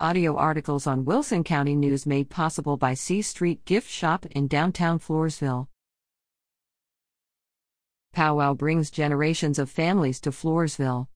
Audio articles on Wilson County News made possible by C Street Gift Shop in downtown Floresville. Powwow brings generations of families to Floresville.